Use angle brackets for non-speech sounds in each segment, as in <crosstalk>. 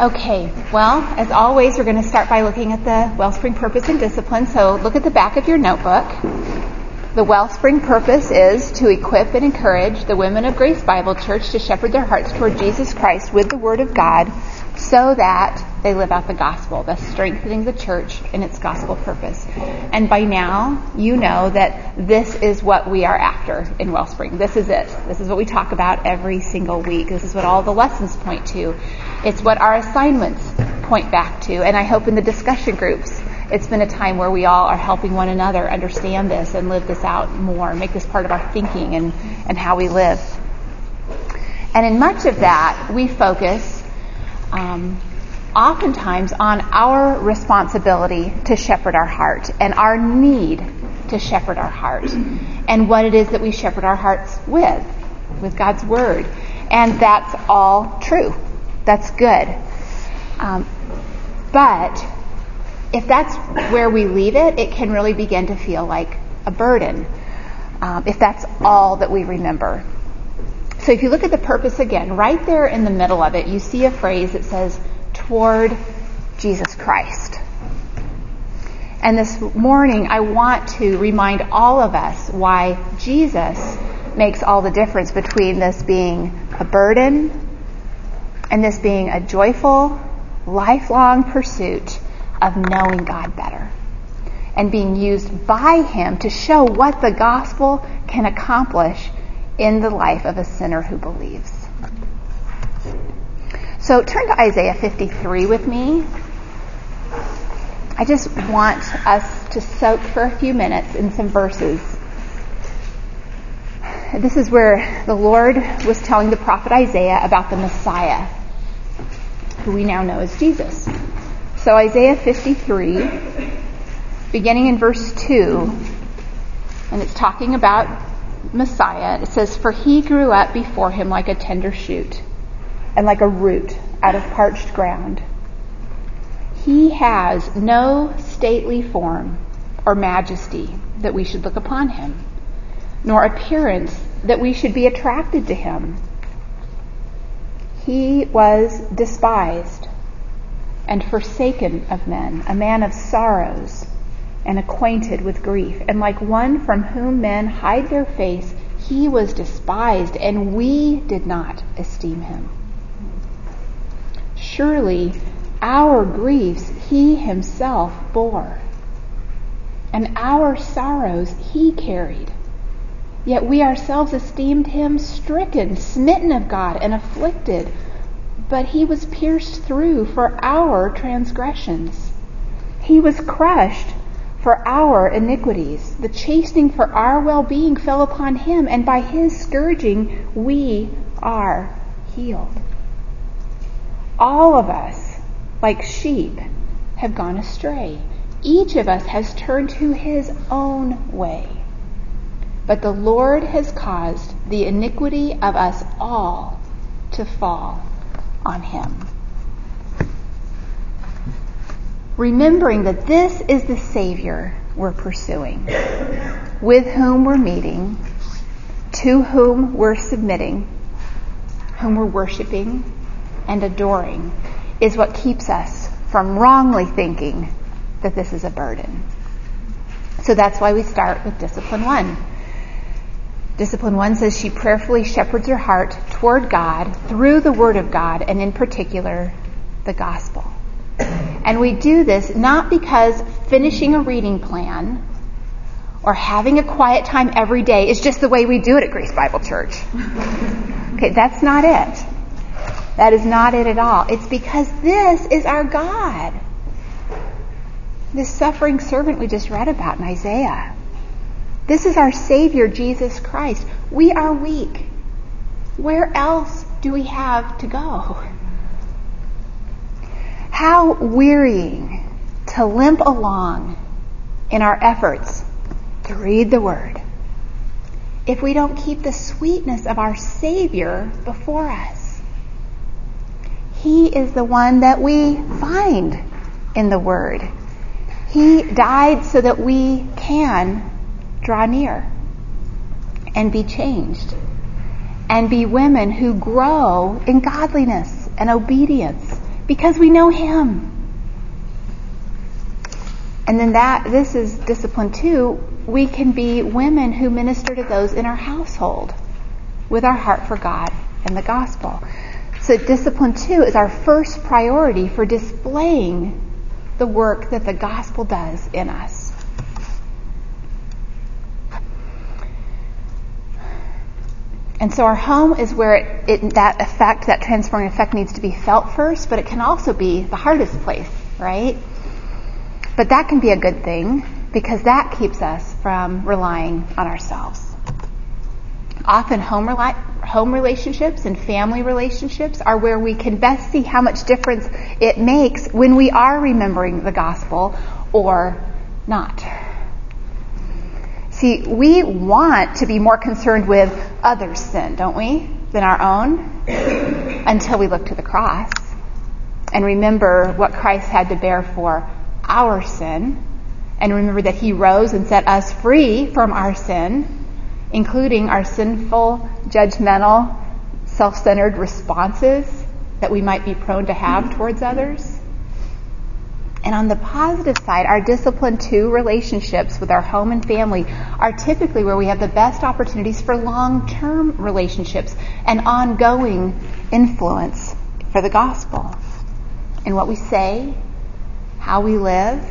Okay, well, as always, we're going to start by looking at the Wellspring Purpose and Discipline. So look at the back of your notebook. The Wellspring Purpose is to equip and encourage the women of Grace Bible Church to shepherd their hearts toward Jesus Christ with the Word of God so that they live out the gospel, thus strengthening the church in its gospel purpose. And by now, you know that this is what we are after in Wellspring. This is it. This is what we talk about every single week. This is what all the lessons point to. It's what our assignments point back to. And I hope in the discussion groups, it's been a time where we all are helping one another understand this and live this out more, make this part of our thinking and, and how we live. And in much of that, we focus um, oftentimes on our responsibility to shepherd our heart and our need to shepherd our heart and what it is that we shepherd our hearts with, with God's Word. And that's all true. That's good. Um, but if that's where we leave it, it can really begin to feel like a burden um, if that's all that we remember. So if you look at the purpose again, right there in the middle of it, you see a phrase that says, toward Jesus Christ. And this morning, I want to remind all of us why Jesus makes all the difference between this being a burden and this being a joyful, lifelong pursuit of knowing God better and being used by Him to show what the gospel can accomplish in the life of a sinner who believes. So turn to Isaiah 53 with me. I just want us to soak for a few minutes in some verses. This is where the Lord was telling the prophet Isaiah about the Messiah, who we now know as Jesus. So Isaiah 53, beginning in verse 2, and it's talking about Messiah, it says, For he grew up before him like a tender shoot, and like a root out of parched ground. He has no stately form or majesty that we should look upon him, nor appearance that we should be attracted to him. He was despised and forsaken of men, a man of sorrows and acquainted with grief. And like one from whom men hide their face, he was despised, and we did not esteem him. Surely our griefs he himself bore, and our sorrows he carried. Yet we ourselves esteemed him stricken, smitten of God, and afflicted. But he was pierced through for our transgressions. He was crushed for our iniquities. The chastening for our well-being fell upon him, and by his scourging we are healed. All of us, like sheep, have gone astray. Each of us has turned to his own way. But the Lord has caused the iniquity of us all to fall on him remembering that this is the Savior we're pursuing, with whom we're meeting, to whom we're submitting, whom we're worshiping and adoring, is what keeps us from wrongly thinking that this is a burden. So that's why we start with discipline one. Discipline one says she prayerfully shepherds her heart toward God through the Word of God and in particular the gospel. And we do this not because finishing a reading plan or having a quiet time every day is just the way we do it at Grace Bible Church. Okay, that's not it. That is not it at all. It's because this is our God. This suffering servant we just read about in Isaiah. This is our Savior, Jesus Christ. We are weak. Where else do we have to go? How wearying to limp along in our efforts to read the Word if we don't keep the sweetness of our Savior before us. He is the one that we find in the Word. He died so that we can draw near and be changed and be women who grow in godliness and obedience Because we know Him. And then that, this is discipline two. We can be women who minister to those in our household with our heart for God and the gospel. So discipline two is our first priority for displaying the work that the gospel does in us. And so our home is where it, it, that effect, that transforming effect needs to be felt first, but it can also be the hardest place, right? But that can be a good thing because that keeps us from relying on ourselves. Often home, home relationships and family relationships are where we can best see how much difference it makes when we are remembering the gospel or not. See, we want to be more concerned with others' sin, don't we, than our own until we look to the cross and remember what Christ had to bear for our sin and remember that he rose and set us free from our sin, including our sinful, judgmental, self-centered responses that we might be prone to have towards others. And on the positive side, our discipline two relationships with our home and family are typically where we have the best opportunities for long-term relationships and ongoing influence for the gospel. In what we say, how we live,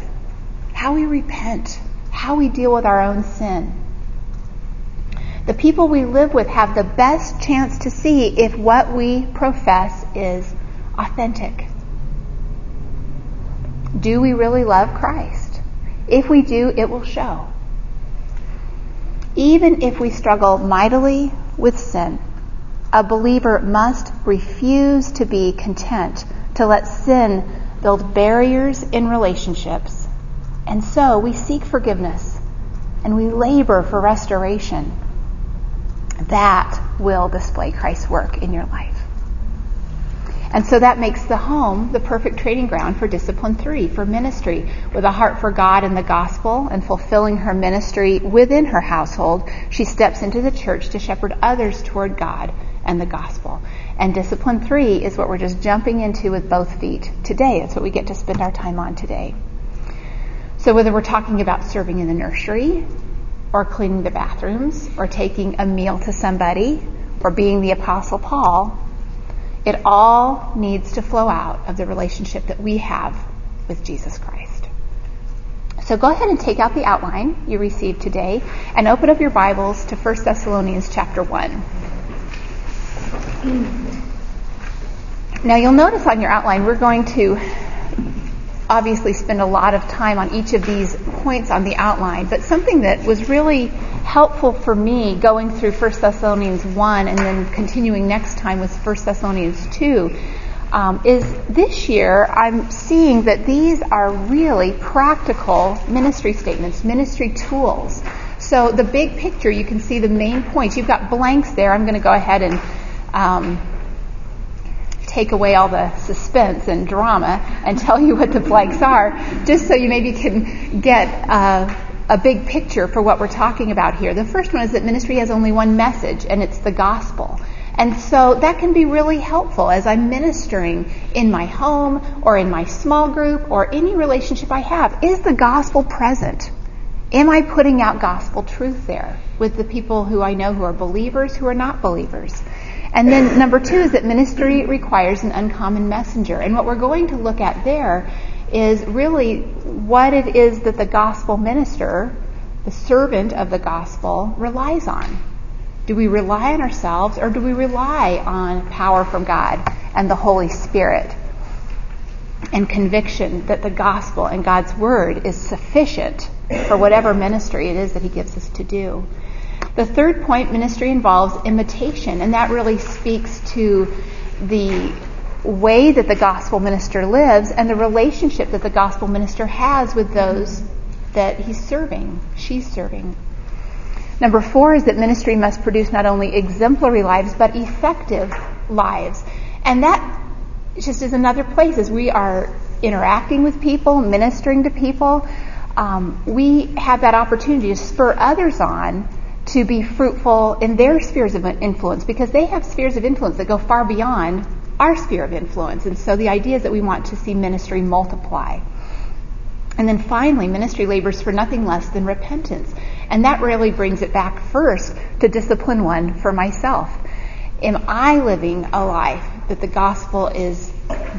how we repent, how we deal with our own sin. The people we live with have the best chance to see if what we profess is authentic. Do we really love Christ? If we do, it will show. Even if we struggle mightily with sin, a believer must refuse to be content to let sin build barriers in relationships. And so we seek forgiveness and we labor for restoration. That will display Christ's work in your life. And so that makes the home the perfect training ground for discipline three, for ministry. With a heart for God and the gospel and fulfilling her ministry within her household, she steps into the church to shepherd others toward God and the gospel. And discipline three is what we're just jumping into with both feet today. It's what we get to spend our time on today. So whether we're talking about serving in the nursery, or cleaning the bathrooms, or taking a meal to somebody, or being the apostle Paul, it all needs to flow out of the relationship that we have with Jesus Christ. So go ahead and take out the outline you received today and open up your Bibles to 1 Thessalonians chapter 1. Now you'll notice on your outline we're going to obviously spend a lot of time on each of these points on the outline, but something that was really helpful for me going through 1 Thessalonians 1 and then continuing next time with 1 Thessalonians 2 um, is this year I'm seeing that these are really practical ministry statements, ministry tools. So the big picture, you can see the main points. You've got blanks there. I'm going to go ahead and um, take away all the suspense and drama and <laughs> tell you what the blanks are, just so you maybe can get uh, a big picture for what we're talking about here. The first one is that ministry has only one message, and it's the gospel. And so that can be really helpful as I'm ministering in my home or in my small group or any relationship I have. Is the gospel present? Am I putting out gospel truth there with the people who I know who are believers, who are not believers? And then number two is that ministry requires an uncommon messenger. And what we're going to look at there is really what it is that the gospel minister, the servant of the gospel, relies on. Do we rely on ourselves or do we rely on power from God and the Holy Spirit and conviction that the gospel and God's word is sufficient for whatever ministry it is that he gives us to do? The third point, ministry involves imitation, and that really speaks to the way that the gospel minister lives and the relationship that the gospel minister has with those that he's serving, she's serving. Number four is that ministry must produce not only exemplary lives, but effective lives. And that just is another place as we are interacting with people, ministering to people, um, we have that opportunity to spur others on to be fruitful in their spheres of influence because they have spheres of influence that go far beyond our sphere of influence. And so the idea is that we want to see ministry multiply. And then finally, ministry labors for nothing less than repentance. And that really brings it back first to discipline one for myself. Am I living a life that the gospel is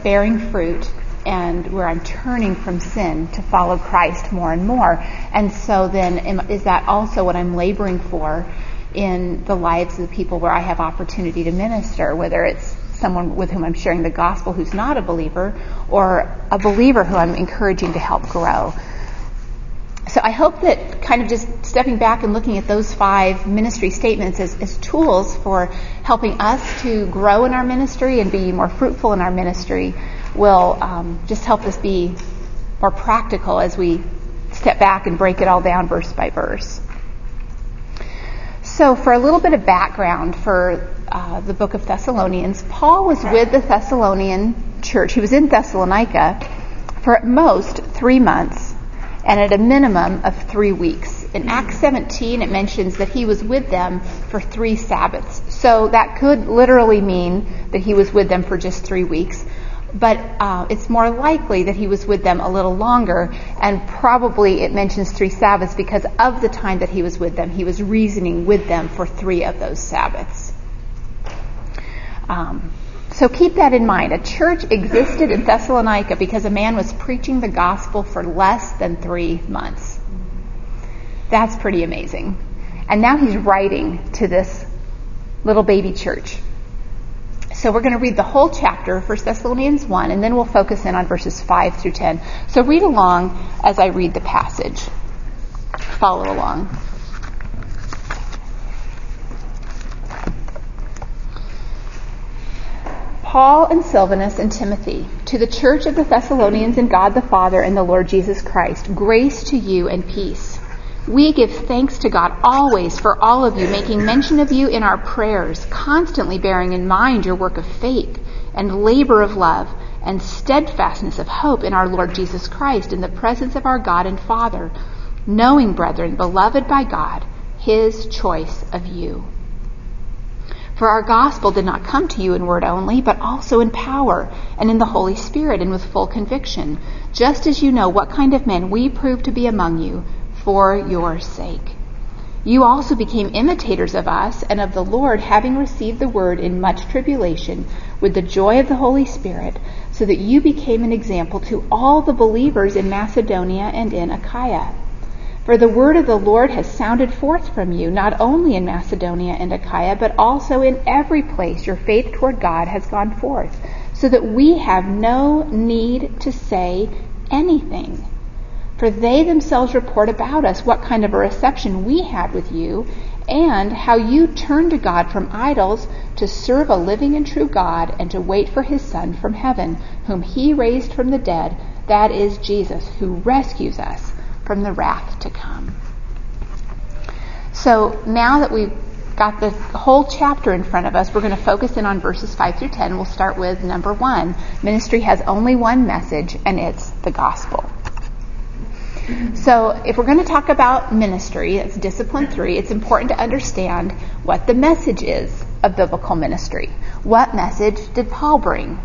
bearing fruit and where I'm turning from sin to follow Christ more and more? And so then, is that also what I'm laboring for in the lives of the people where I have opportunity to minister, whether it's someone with whom I'm sharing the gospel who's not a believer or a believer who I'm encouraging to help grow. So I hope that kind of just stepping back and looking at those five ministry statements as, as tools for helping us to grow in our ministry and be more fruitful in our ministry will um, just help us be more practical as we step back and break it all down verse by verse. So, for a little bit of background for uh, the book of Thessalonians, Paul was with the Thessalonian church. He was in Thessalonica for at most three months and at a minimum of three weeks. In Acts 17, it mentions that he was with them for three Sabbaths. So that could literally mean that he was with them for just three weeks but uh, it's more likely that he was with them a little longer, and probably it mentions three Sabbaths because of the time that he was with them. He was reasoning with them for three of those Sabbaths. Um, so keep that in mind. A church existed in Thessalonica because a man was preaching the gospel for less than three months. That's pretty amazing. And now he's writing to this little baby church. So we're going to read the whole chapter, 1 Thessalonians 1, and then we'll focus in on verses 5 through 10. So read along as I read the passage. Follow along. Paul and Silvanus and Timothy, to the church of the Thessalonians in God the Father and the Lord Jesus Christ, grace to you and peace. We give thanks to God always for all of you, making mention of you in our prayers, constantly bearing in mind your work of faith and labor of love and steadfastness of hope in our Lord Jesus Christ in the presence of our God and Father, knowing, brethren, beloved by God, his choice of you. For our gospel did not come to you in word only, but also in power and in the Holy Spirit and with full conviction, just as you know what kind of men we proved to be among you for your sake. You also became imitators of us and of the Lord, having received the word in much tribulation with the joy of the Holy Spirit, so that you became an example to all the believers in Macedonia and in Achaia. For the word of the Lord has sounded forth from you, not only in Macedonia and Achaia, but also in every place your faith toward God has gone forth, so that we have no need to say anything. For they themselves report about us what kind of a reception we had with you, and how you turned to God from idols to serve a living and true God, and to wait for his Son from heaven, whom he raised from the dead, that is Jesus, who rescues us from the wrath to come. So now that we've got the whole chapter in front of us, we're going to focus in on verses 5 through 10. We'll start with number one. Ministry has only one message, and it's the gospel. So, if we're going to talk about ministry, that's discipline three, it's important to understand what the message is of biblical ministry. What message did Paul bring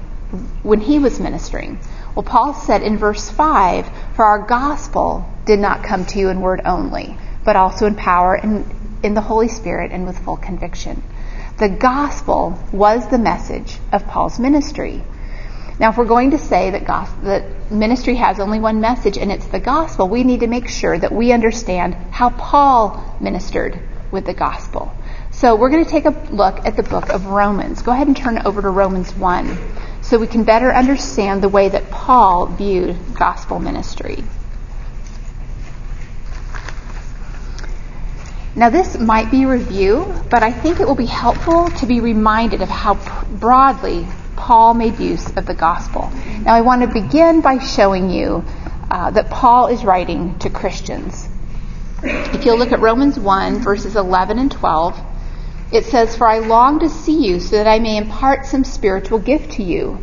when he was ministering? Well, Paul said in verse 5 For our gospel did not come to you in word only, but also in power and in the Holy Spirit and with full conviction. The gospel was the message of Paul's ministry. Now, if we're going to say that, gospel, that ministry has only one message and it's the gospel, we need to make sure that we understand how Paul ministered with the gospel. So we're going to take a look at the book of Romans. Go ahead and turn over to Romans 1 so we can better understand the way that Paul viewed gospel ministry. Now, this might be review, but I think it will be helpful to be reminded of how broadly Paul made use of the gospel. Now, I want to begin by showing you uh, that Paul is writing to Christians. If you'll look at Romans 1, verses 11 and 12, it says, For I long to see you so that I may impart some spiritual gift to you,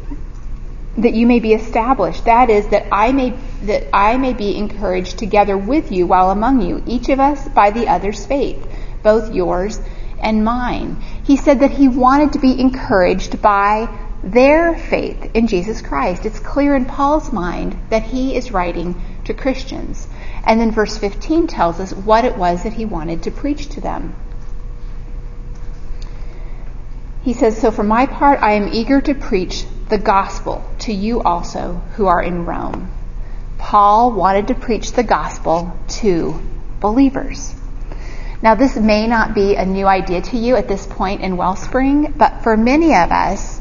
that you may be established. That is, that I may, that I may be encouraged together with you while among you, each of us by the other's faith, both yours and mine. He said that he wanted to be encouraged by their faith in Jesus Christ. It's clear in Paul's mind that he is writing to Christians. And then verse 15 tells us what it was that he wanted to preach to them. He says, So for my part, I am eager to preach the gospel to you also who are in Rome. Paul wanted to preach the gospel to believers. Now, this may not be a new idea to you at this point in Wellspring, but for many of us,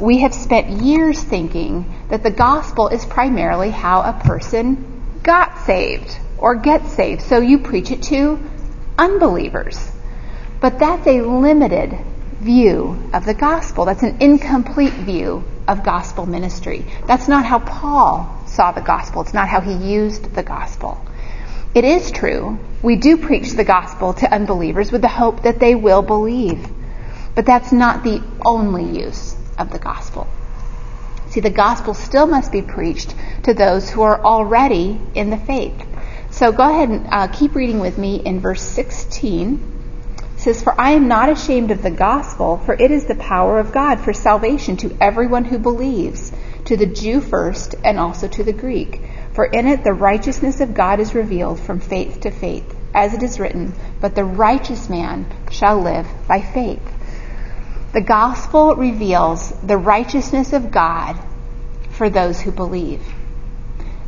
we have spent years thinking that the gospel is primarily how a person got saved or gets saved. So you preach it to unbelievers. But that's a limited view of the gospel. That's an incomplete view of gospel ministry. That's not how Paul saw the gospel. It's not how he used the gospel. It is true. We do preach the gospel to unbelievers with the hope that they will believe. But that's not the only use of the gospel. See, the gospel still must be preached to those who are already in the faith. So go ahead and uh, keep reading with me in verse 16 says, For I am not ashamed of the gospel, for it is the power of God for salvation to everyone who believes, to the Jew first, and also to the Greek. For in it the righteousness of God is revealed from faith to faith, as it is written, But the righteous man shall live by faith. The gospel reveals the righteousness of God for those who believe.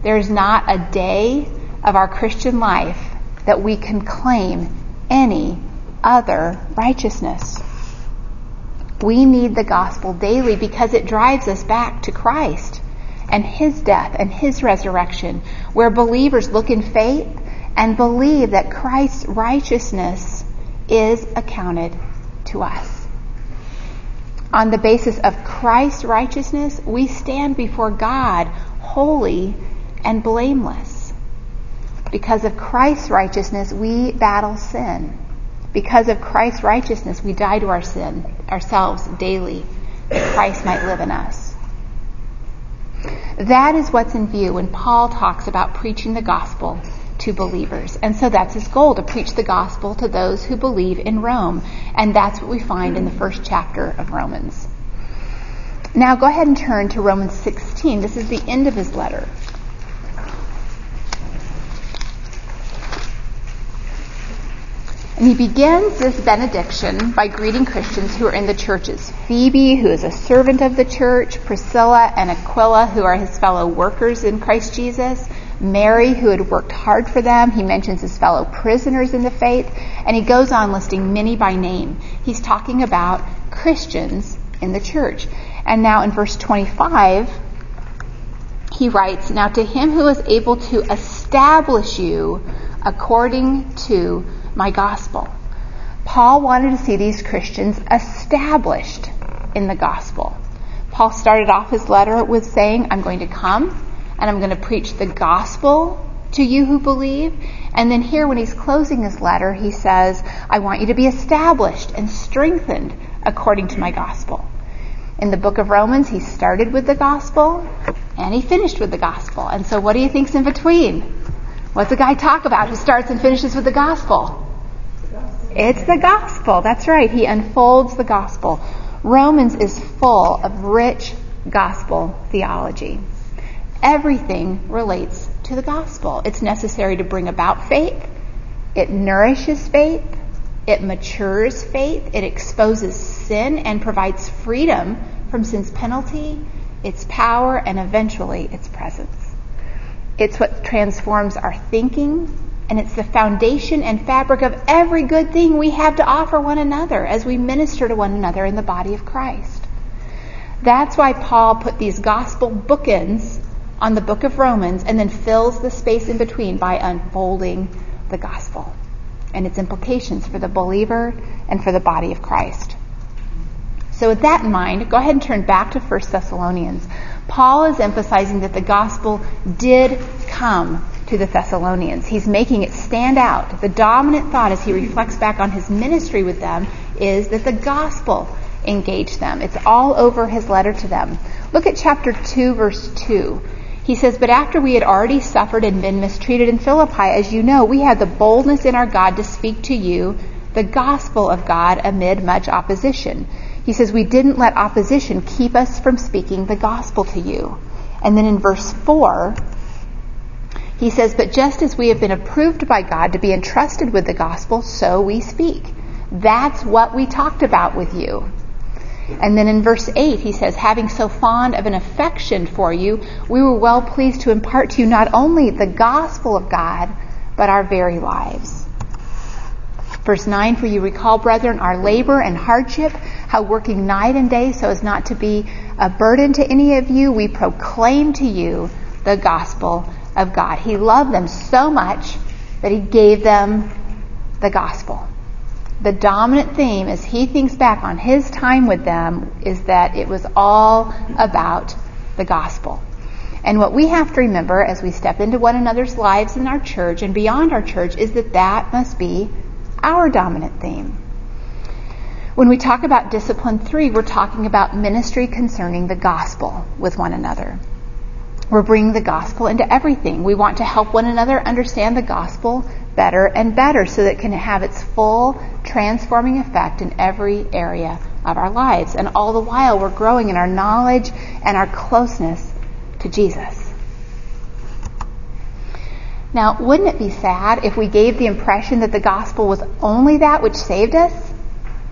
There is not a day of our Christian life that we can claim any other righteousness. We need the gospel daily because it drives us back to Christ and his death and his resurrection, where believers look in faith and believe that Christ's righteousness is accounted to us. On the basis of Christ's righteousness, we stand before God holy and blameless. Because of Christ's righteousness, we battle sin. Because of Christ's righteousness, we die to our sin ourselves daily, that Christ might live in us. That is what's in view when Paul talks about preaching the gospel to believers. And so that's his goal, to preach the gospel to those who believe in Rome. And that's what we find in the first chapter of Romans. Now go ahead and turn to Romans 16. This is the end of his letter. And he begins this benediction by greeting Christians who are in the churches. Phoebe, who is a servant of the church, Priscilla and Aquila, who are his fellow workers in Christ Jesus, Mary, who had worked hard for them. He mentions his fellow prisoners in the faith, and he goes on listing many by name. He's talking about Christians in the church. And now in verse 25, he writes, Now to him who is able to establish you according to my gospel. Paul wanted to see these Christians established in the gospel. Paul started off his letter with saying, I'm going to come and I'm going to preach the gospel to you who believe. And then here, when he's closing his letter, he says, I want you to be established and strengthened according to my gospel. In the book of Romans, he started with the gospel and he finished with the gospel. And so what do you think's in between? What's a guy talk about who starts and finishes with the gospel? It's the gospel. That's right. He unfolds the gospel. Romans is full of rich gospel theology. Everything relates to the gospel. It's necessary to bring about faith. It nourishes faith. It matures faith. It exposes sin and provides freedom from sin's penalty, its power, and eventually its presence. It's what transforms our thinking, and it's the foundation and fabric of every good thing we have to offer one another as we minister to one another in the body of Christ. That's why Paul put these gospel bookends on the book of Romans and then fills the space in between by unfolding the gospel and its implications for the believer and for the body of Christ. So with that in mind, go ahead and turn back to 1 Thessalonians. Paul is emphasizing that the gospel did come to the Thessalonians. He's making it stand out. The dominant thought as he reflects back on his ministry with them is that the gospel engaged them. It's all over his letter to them. Look at chapter 2, verse 2. He says, But after we had already suffered and been mistreated in Philippi, as you know, we had the boldness in our God to speak to you the gospel of God amid much opposition. He says, We didn't let opposition keep us from speaking the gospel to you. And then in verse 4, he says, But just as we have been approved by God to be entrusted with the gospel, so we speak. That's what we talked about with you. And then in verse 8, he says, Having so fond of an affection for you, we were well pleased to impart to you not only the gospel of God, but our very lives. Verse 9, For you recall, brethren, our labor and hardship, how working night and day so as not to be a burden to any of you, we proclaim to you the gospel of God. He loved them so much that he gave them the gospel. The dominant theme as he thinks back on his time with them is that it was all about the gospel. And what we have to remember as we step into one another's lives in our church and beyond our church is that that must be our dominant theme. When we talk about discipline three, we're talking about ministry concerning the gospel with one another. We're bringing the gospel into everything. We want to help one another understand the gospel better and better so that it can have its full transforming effect in every area of our lives. And all the while, we're growing in our knowledge and our closeness to Jesus. Now, wouldn't it be sad if we gave the impression that the gospel was only that which saved us?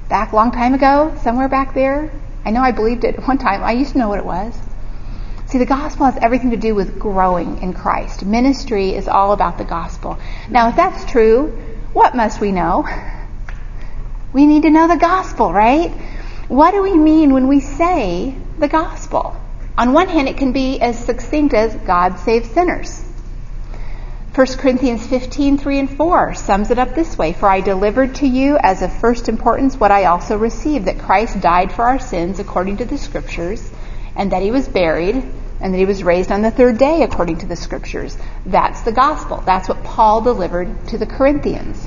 Back a long time ago, somewhere back there? I know I believed it <laughs> one time. I used to know what it was. See, the gospel has everything to do with growing in Christ. Ministry is all about the gospel. Now, if that's true, what must we know? <laughs> We need to know the gospel, right? What do we mean when we say the gospel? On one hand, it can be as succinct as God saves sinners. 1 Corinthians 15, 3 and 4 sums it up this way For I delivered to you as of first importance what I also received, that Christ died for our sins according to the Scriptures, and that he was buried and that he was raised on the third day according to the scriptures. That's the gospel. That's what Paul delivered to the Corinthians.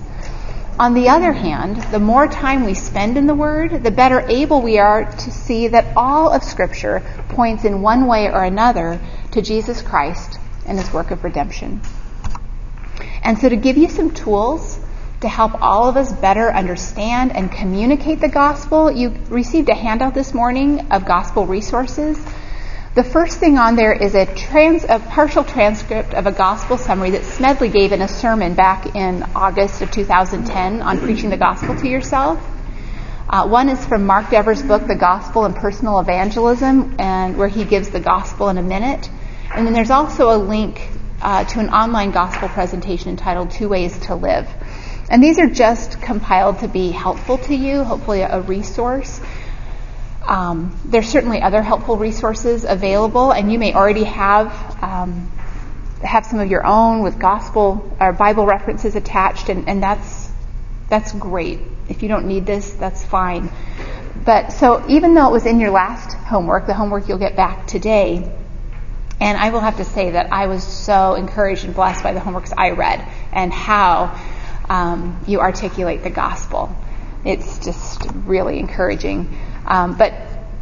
On the other hand, the more time we spend in the Word, the better able we are to see that all of Scripture points in one way or another to Jesus Christ and His work of redemption. And so to give you some tools to help all of us better understand and communicate the gospel, you received a handout this morning of gospel resources. The first thing on there is a, trans, a partial transcript of a gospel summary that Smedley gave in a sermon back in August of 2010 on preaching the gospel to yourself. Uh, one is from Mark Dever's book, The Gospel and Personal Evangelism, and where he gives the gospel in a minute. And then there's also a link uh, to an online gospel presentation entitled Two Ways to Live. And these are just compiled to be helpful to you, hopefully a resource. Um, there's certainly other helpful resources available, and you may already have um, have some of your own with gospel or Bible references attached, and, and that's that's great. If you don't need this, that's fine. But so even though it was in your last homework, the homework you'll get back today, and I will have to say that I was so encouraged and blessed by the homeworks I read and how um, you articulate the gospel. It's just really encouraging. Um, but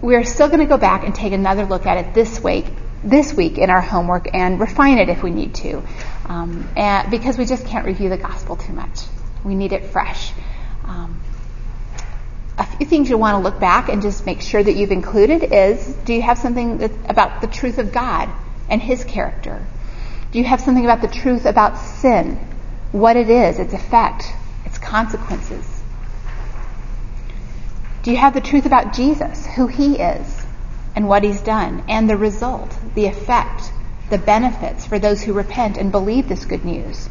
we're still going to go back and take another look at it this week, this week in our homework and refine it if we need to, um, and, because we just can't review the gospel too much. We need it fresh. Um, a few things you want to look back and just make sure that you've included is: Do you have something that, about the truth of God and His character? Do you have something about the truth about sin, what it is, its effect, its consequences? Do you have the truth about Jesus, who he is, and what he's done, and the result, the effect, the benefits for those who repent and believe this good news?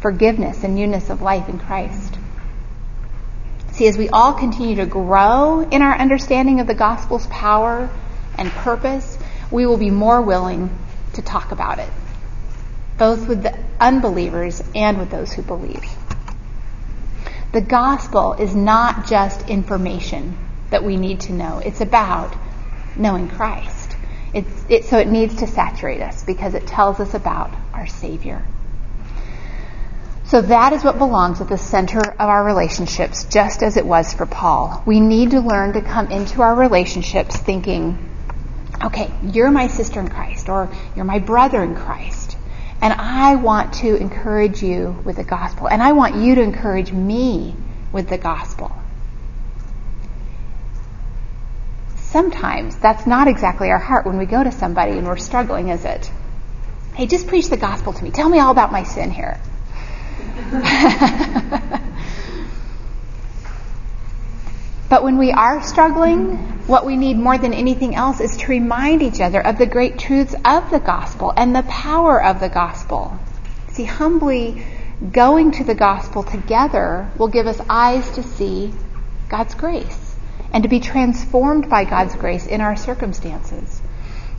Forgiveness and newness of life in Christ. See, as we all continue to grow in our understanding of the gospel's power and purpose, we will be more willing to talk about it, both with the unbelievers and with those who believe. The gospel is not just information that we need to know. It's about knowing Christ. It, so it needs to saturate us because it tells us about our Savior. So that is what belongs at the center of our relationships, just as it was for Paul. We need to learn to come into our relationships thinking, okay, you're my sister in Christ, or you're my brother in Christ. And I want to encourage you with the gospel. And I want you to encourage me with the gospel. sometimes that's not exactly our heart when we go to somebody and we're struggling, is it? Hey, just preach the gospel to me. Tell me all about my sin here. <laughs> but when we are struggling, what we need more than anything else is to remind each other of the great truths of the gospel and the power of the gospel. See, humbly going to the gospel together will give us eyes to see God's grace and to be transformed by God's grace in our circumstances.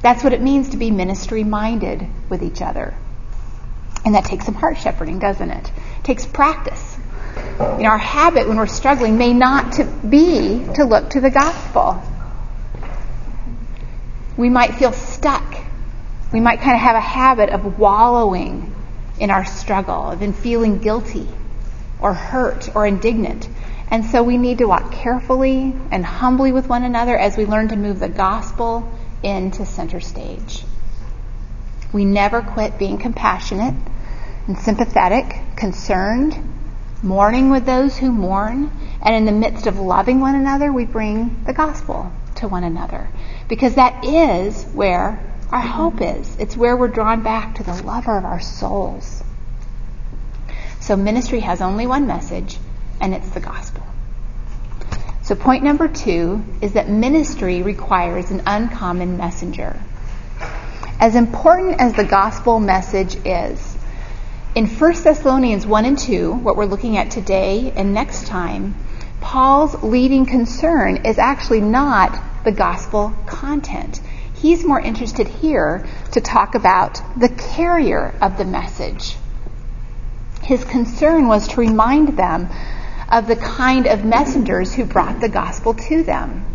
That's what it means to be ministry minded with each other. And that takes some heart shepherding, doesn't it? It takes practice. You know, our habit when we're struggling may not to be to look to the gospel. We might feel stuck. We might kind of have a habit of wallowing in our struggle, of in feeling guilty or hurt or indignant. And so we need to walk carefully and humbly with one another as we learn to move the gospel into center stage. We never quit being compassionate and sympathetic, concerned, mourning with those who mourn, and in the midst of loving one another, we bring the gospel to one another. Because that is where our hope is. It's where we're drawn back to the lover of our souls. So ministry has only one message, and it's the gospel. So, point number two is that ministry requires an uncommon messenger. As important as the gospel message is, in 1 Thessalonians 1 and 2, what we're looking at today and next time, Paul's leading concern is actually not the gospel content. He's more interested here to talk about the carrier of the message. His concern was to remind them of the kind of messengers who brought the gospel to them.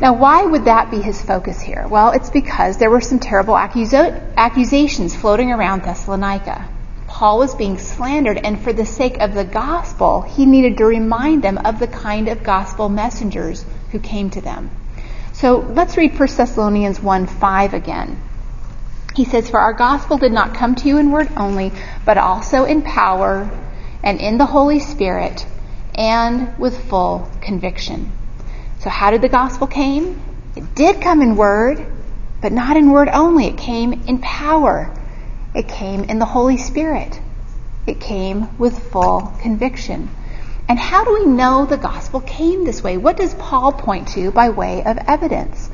Now, why would that be his focus here? Well, it's because there were some terrible accusa- accusations floating around Thessalonica. Paul was being slandered, and for the sake of the gospel, he needed to remind them of the kind of gospel messengers who came to them. So let's read 1 Thessalonians 1 5 again. He says, For our gospel did not come to you in word only, but also in power and in the Holy Spirit and with full conviction. So how did the gospel came? It did come in word, but not in word only. It came in power. It came in the Holy Spirit. It came with full conviction. And how do we know the gospel came this way? What does Paul point to by way of evidence?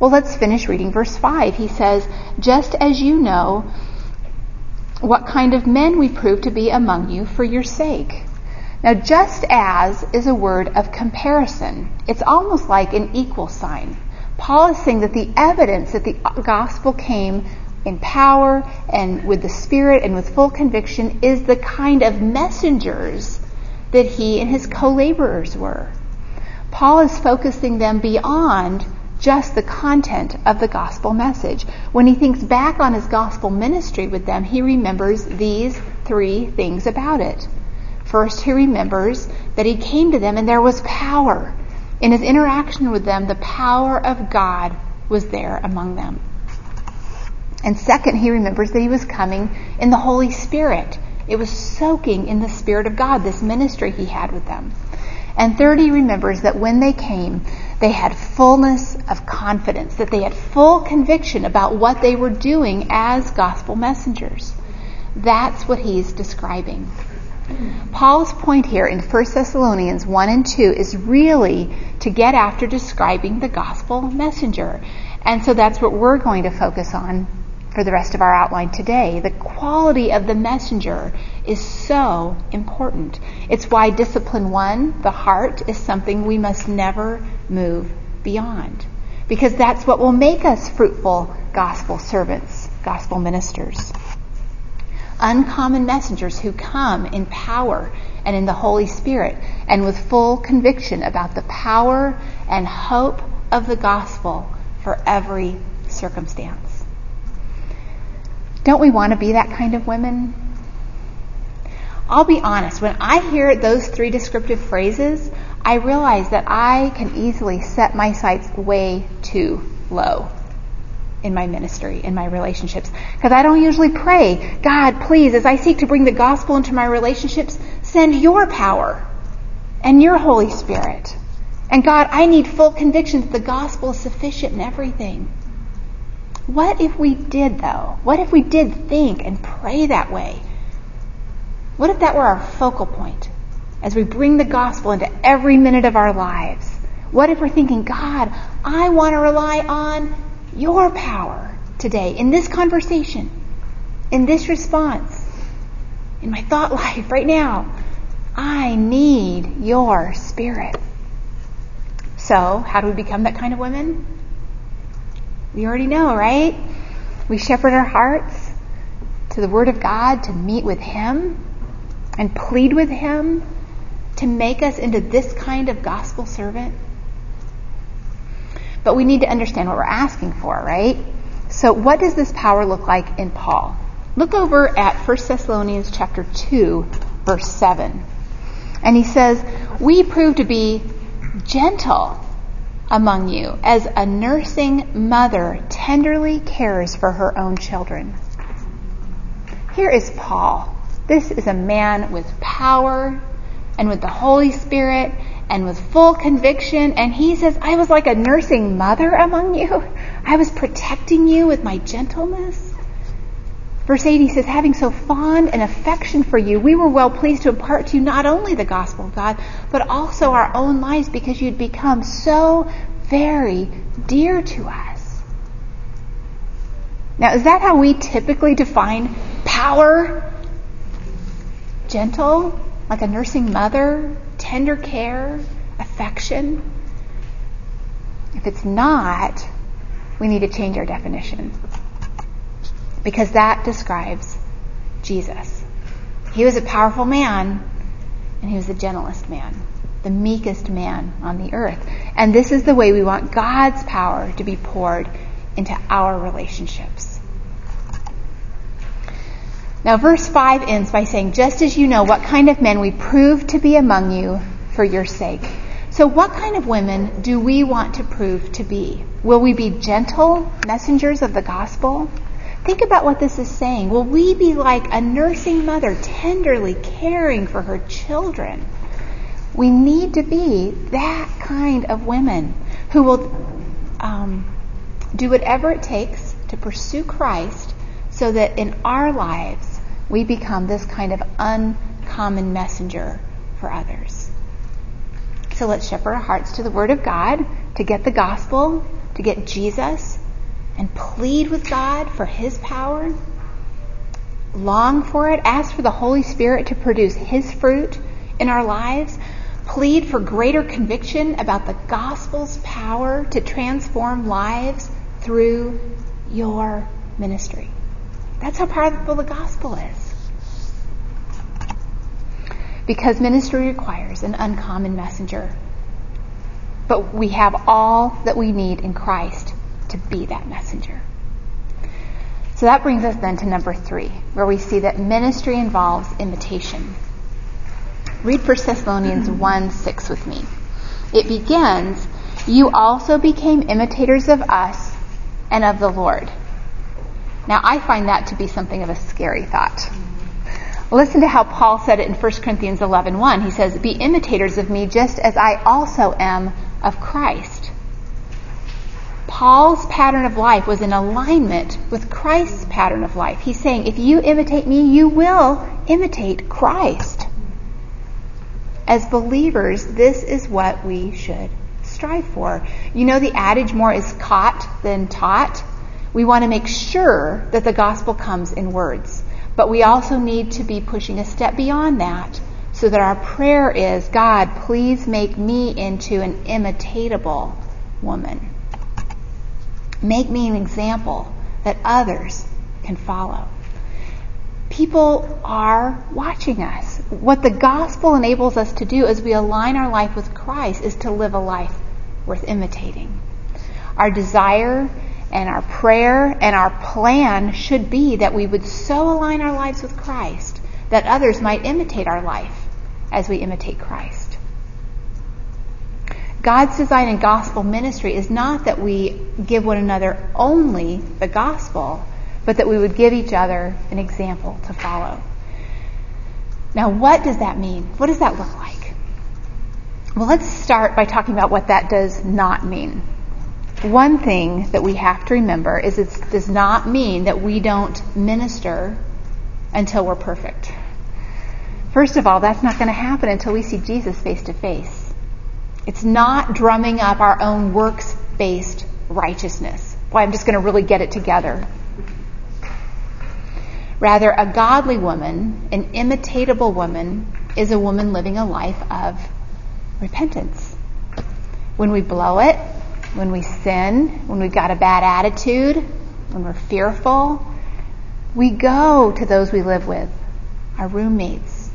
Well, let's finish reading verse 5. He says, Just as you know what kind of men we prove to be among you for your sake. Now, just as is a word of comparison. It's almost like an equal sign. Paul is saying that the evidence that the gospel came in power and with the Spirit and with full conviction is the kind of messengers that he and his co-laborers were. Paul is focusing them beyond just the content of the gospel message. When he thinks back on his gospel ministry with them, he remembers these three things about it. First, he remembers that he came to them and there was power. In his interaction with them, the power of God was there among them. And second, he remembers that he was coming in the Holy Spirit. It was soaking in the Spirit of God, this ministry he had with them. And third, he remembers that when they came, they had fullness of confidence, that they had full conviction about what they were doing as gospel messengers. That's what he's describing. Paul's point here in 1 Thessalonians 1 and 2 is really to get after describing the gospel messenger. And so that's what we're going to focus on for the rest of our outline today. The quality of the messenger is so important. It's why discipline one, the heart, is something we must never move beyond. Because that's what will make us fruitful gospel servants, gospel ministers. Uncommon messengers who come in power and in the Holy Spirit and with full conviction about the power and hope of the gospel for every circumstance. Don't we want to be that kind of women? I'll be honest, when I hear those three descriptive phrases, I realize that I can easily set my sights way too low in my ministry, in my relationships. Because I don't usually pray, God, please, as I seek to bring the gospel into my relationships, send your power and your Holy Spirit And God, I need full conviction that the gospel is sufficient in everything. What if we did, though? What if we did think and pray that way? What if that were our focal point as we bring the gospel into every minute of our lives? What if we're thinking, God, I want to rely on your power today in this conversation, in this response, in my thought life right now? I need your spirit. So, how do we become that kind of women? We already know, right? We shepherd our hearts to the Word of God to meet with Him and plead with Him to make us into this kind of gospel servant. But we need to understand what we're asking for, right? So what does this power look like in Paul? Look over at 1 Thessalonians chapter 2, verse 7. And he says, We prove to be gentle among you, as a nursing mother tenderly cares for her own children. Here is Paul. This is a man with power and with the Holy Spirit and with full conviction. And he says, I was like a nursing mother among you. I was protecting you with my gentleness. Verse 8, he says, having so fond an affection for you, we were well pleased to impart to you not only the gospel of God, but also our own lives because you'd become so very dear to us. Now, is that how we typically define power? Gentle, like a nursing mother, tender care, affection? If it's not, we need to change our definition because that describes Jesus. He was a powerful man, and he was the gentlest man, the meekest man on the earth. And this is the way we want God's power to be poured into our relationships. Now, verse 5 ends by saying, Just as you know what kind of men we prove to be among you for your sake. So, what kind of women do we want to prove to be? Will we be gentle messengers of the gospel? Think about what this is saying. Will we be like a nursing mother tenderly caring for her children? We need to be that kind of women who will um, do whatever it takes to pursue Christ so that in our lives we become this kind of uncommon messenger for others. So let's shepherd our hearts to the Word of God to get the gospel, to get Jesus, and plead with God for His power. Long for it. Ask for the Holy Spirit to produce His fruit in our lives. Plead for greater conviction about the gospel's power to transform lives through your ministry. That's how powerful the gospel is. Because ministry requires an uncommon messenger. But we have all that we need in Christ to be that messenger. So that brings us then to number three, where we see that ministry involves imitation. Read 1 Thessalonians <clears throat> 1 6 with me. It begins, You also became imitators of us and of the Lord. Now, I find that to be something of a scary thought. Listen to how Paul said it in 1 Corinthians 11 1. He says, Be imitators of me just as I also am of Christ. Paul's pattern of life was in alignment with Christ's pattern of life. He's saying, if you imitate me, you will imitate Christ. As believers, this is what we should strive for. You know the adage, more is caught than taught? We want to make sure that the gospel comes in words. But we also need to be pushing a step beyond that so that our prayer is, God, please make me into an imitatable woman. Make me an example that others can follow. People are watching us. What the gospel enables us to do as we align our life with Christ is to live a life worth imitating. Our desire and our prayer and our plan should be that we would so align our lives with Christ that others might imitate our life as we imitate Christ. God's design in gospel ministry is not that we give one another only the gospel, but that we would give each other an example to follow. Now, what does that mean? What does that look like? Well, let's start by talking about what that does not mean. One thing that we have to remember is it does not mean that we don't minister until we're perfect. First of all, that's not going to happen until we see Jesus face to face. It's not drumming up our own works based righteousness. Why, I'm just going to really get it together. Rather, a godly woman, an imitatable woman, is a woman living a life of repentance. When we blow it, when we sin, when we've got a bad attitude, when we're fearful, we go to those we live with, our roommates,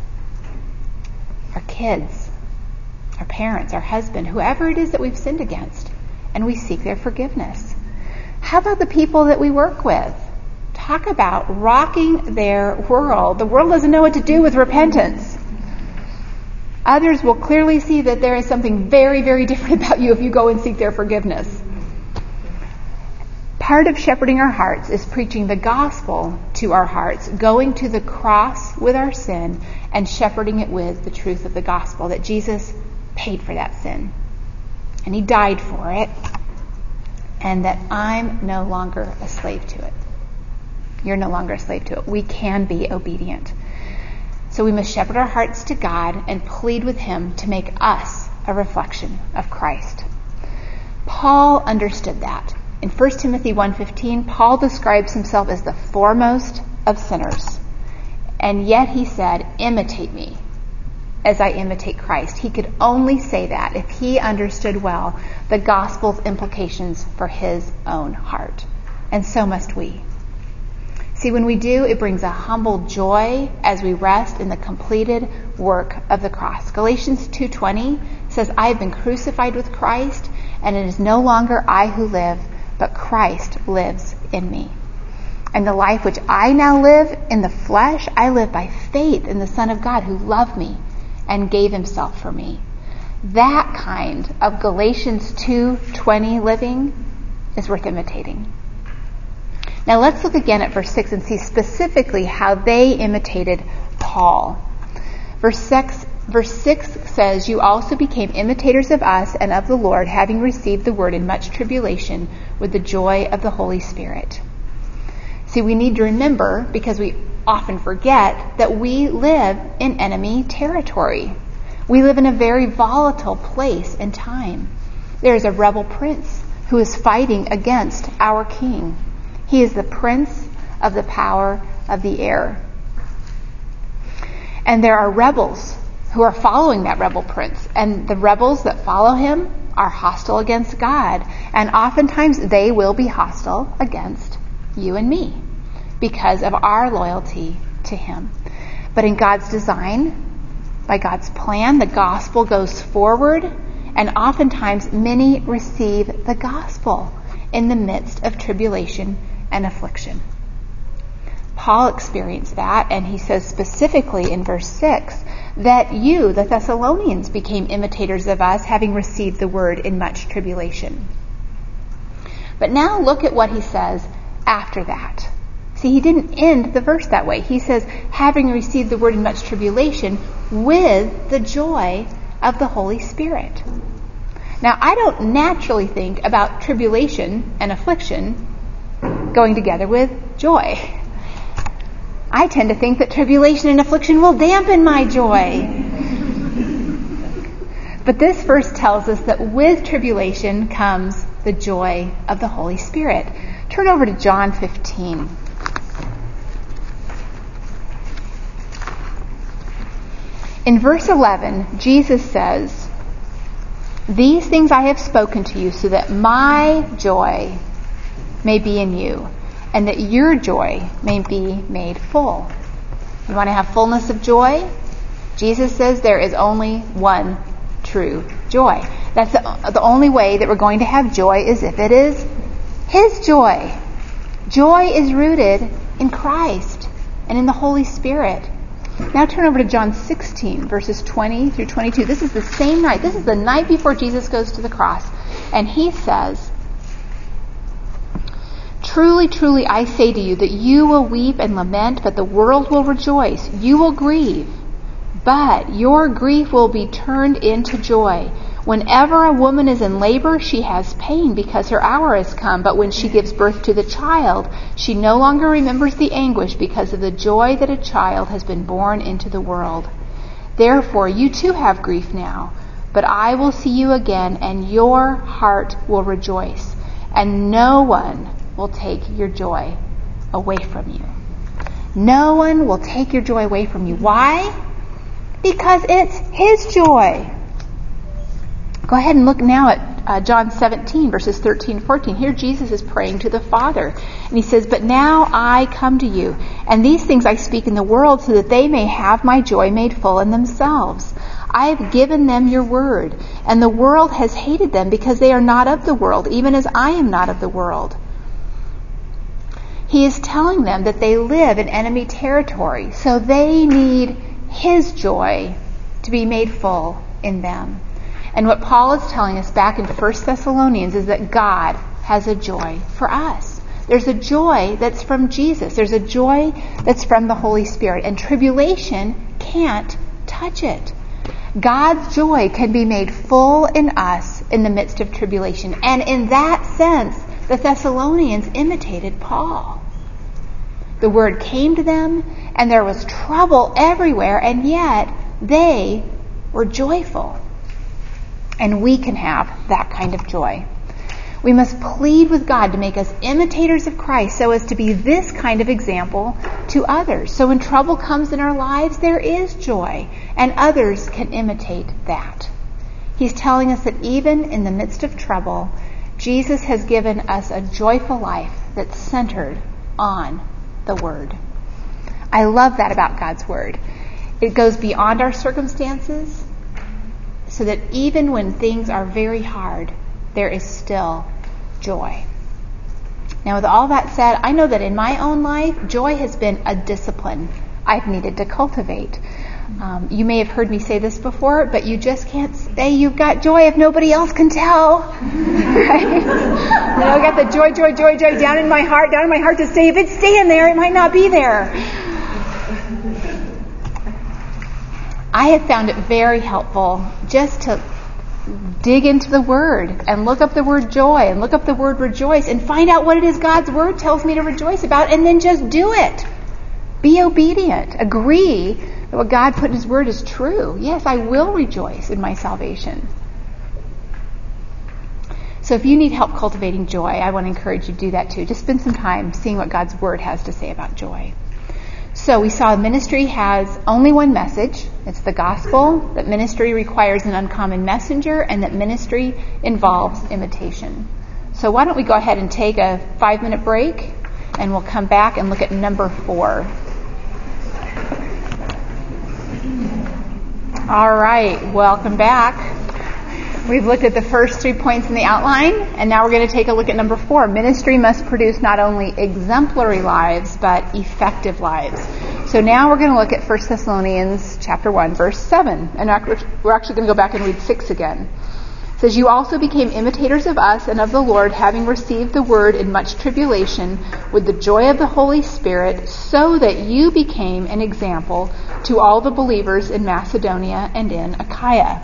our kids, our parents, our husband, whoever it is that we've sinned against, and we seek their forgiveness. How about the people that we work with? Talk about rocking their world. The world doesn't know what to do with repentance. Others will clearly see that there is something very, very different about you if you go and seek their forgiveness. Part of shepherding our hearts is preaching the gospel to our hearts, going to the cross with our sin and shepherding it with the truth of the gospel that Jesus paid for that sin. And he died for it. And that I'm no longer a slave to it. You're no longer a slave to it. We can be obedient. So we must shepherd our hearts to God and plead with Him to make us a reflection of Christ. Paul understood that. In 1 Timothy 1:15, Paul describes himself as the foremost of sinners. And yet he said, "Imitate me as I imitate Christ." He could only say that if he understood well the gospel's implications for his own heart. And so must we. See, when we do, it brings a humble joy as we rest in the completed work of the cross. Galatians 2:20 says, "I have been crucified with Christ, and it is no longer I who live, but Christ lives in me." And the life which I now live in the flesh, I live by faith in the Son of God who loved me and gave himself for me. That kind of Galatians 2:20 living is worth imitating. Now let's look again at verse 6 and see specifically how they imitated Paul. Verse 6, verse 6 says, You also became imitators of us and of the Lord, having received the word in much tribulation with the joy of the Holy Spirit. See, we need to remember, because we often forget, that we live in enemy territory. We live in a very volatile place and time. There is a rebel prince who is fighting against our king. He is the prince of the power of the air. And there are rebels who are following that rebel prince. And the rebels that follow him are hostile against God. And oftentimes they will be hostile against you and me because of our loyalty to him. But in God's design, by God's plan, the gospel goes forward, and oftentimes many receive the gospel in the midst of tribulation and affliction. Paul experienced that, and he says specifically in verse 6 that you, the Thessalonians, became imitators of us, having received the word in much tribulation. But now look at what he says after that. See, he didn't end the verse that way. He says, having received the word in much tribulation with the joy of the Holy Spirit. Now, I don't naturally think about tribulation and affliction going together with joy. I tend to think that tribulation and affliction will dampen my joy. But this verse tells us that with tribulation comes the joy of the Holy Spirit. Turn over to John 15. In verse 11, Jesus says, These things I have spoken to you so that my joy may be in you, and that your joy may be made full. You want to have fullness of joy? Jesus says there is only one true joy. That's the, the only way that we're going to have joy is if it is His joy. Joy is rooted in Christ and in the Holy Spirit. Now turn over to John 16, verses 20 through 22. This is the same night. This is the night before Jesus goes to the cross. And he says, Truly, truly, I say to you that you will weep and lament, but the world will rejoice. You will grieve, But your grief will be turned into joy. Whenever a woman is in labor, she has pain because her hour has come. But when she gives birth to the child, she no longer remembers the anguish because of the joy that a child has been born into the world. Therefore, you too have grief now, but I will see you again, and your heart will rejoice, and no one will take your joy away from you. No one will take your joy away from you. Why? Because it's His joy. Go ahead and look now at uh, John 17, verses 13 14. Here Jesus is praying to the Father. And he says, But now I come to you, and these things I speak in the world so that they may have my joy made full in themselves. I have given them your word, and the world has hated them because they are not of the world, even as I am not of the world. He is telling them that they live in enemy territory, so they need His joy to be made full in them. And what Paul is telling us back in 1 Thessalonians is that God has a joy for us. There's a joy that's from Jesus. There's a joy that's from the Holy Spirit. And tribulation can't touch it. God's joy can be made full in us in the midst of tribulation. And in that sense, the Thessalonians imitated Paul. The word came to them, and there was trouble everywhere, and yet they were joyful. And we can have that kind of joy. We must plead with God to make us imitators of Christ so as to be this kind of example to others. So when trouble comes in our lives, there is joy, and others can imitate that. He's telling us that even in the midst of trouble, Jesus has given us a joyful life that's centered on the Word. I love that about God's Word. It goes beyond our circumstances so that even when things are very hard, there is still joy. Now, with all that said, I know that in my own life, joy has been a discipline I've needed to cultivate. Um, you may have heard me say this before, but you just can't say you've got joy if nobody else can tell. <laughs> right? I got the joy, joy, joy, joy down in my heart, down in my heart to say if it's staying there, it might not be there. I have found it very helpful just to dig into the word and look up the word joy and look up the word rejoice and find out what it is God's word tells me to rejoice about and then just do it. Be obedient. Agree that what God put in his word is true. Yes, I will rejoice in my salvation. So if you need help cultivating joy, I want to encourage you to do that too. Just spend some time seeing what God's word has to say about joy. So we saw ministry has only one message. It's the gospel, that ministry requires an uncommon messenger, and that ministry involves imitation. So why don't we go ahead and take a five minute break, and we'll come back and look at number four. All right, welcome back. We've looked at the first three points in the outline, and now we're going to take a look at number four. Ministry must produce not only exemplary lives, but effective lives. So now we're going to look at 1 Thessalonians chapter 1, verse 7. And we're actually going to go back and read 6 again. Says, You also became imitators of us and of the Lord, having received the word in much tribulation with the joy of the Holy Spirit, so that you became an example to all the believers in Macedonia and in Achaia.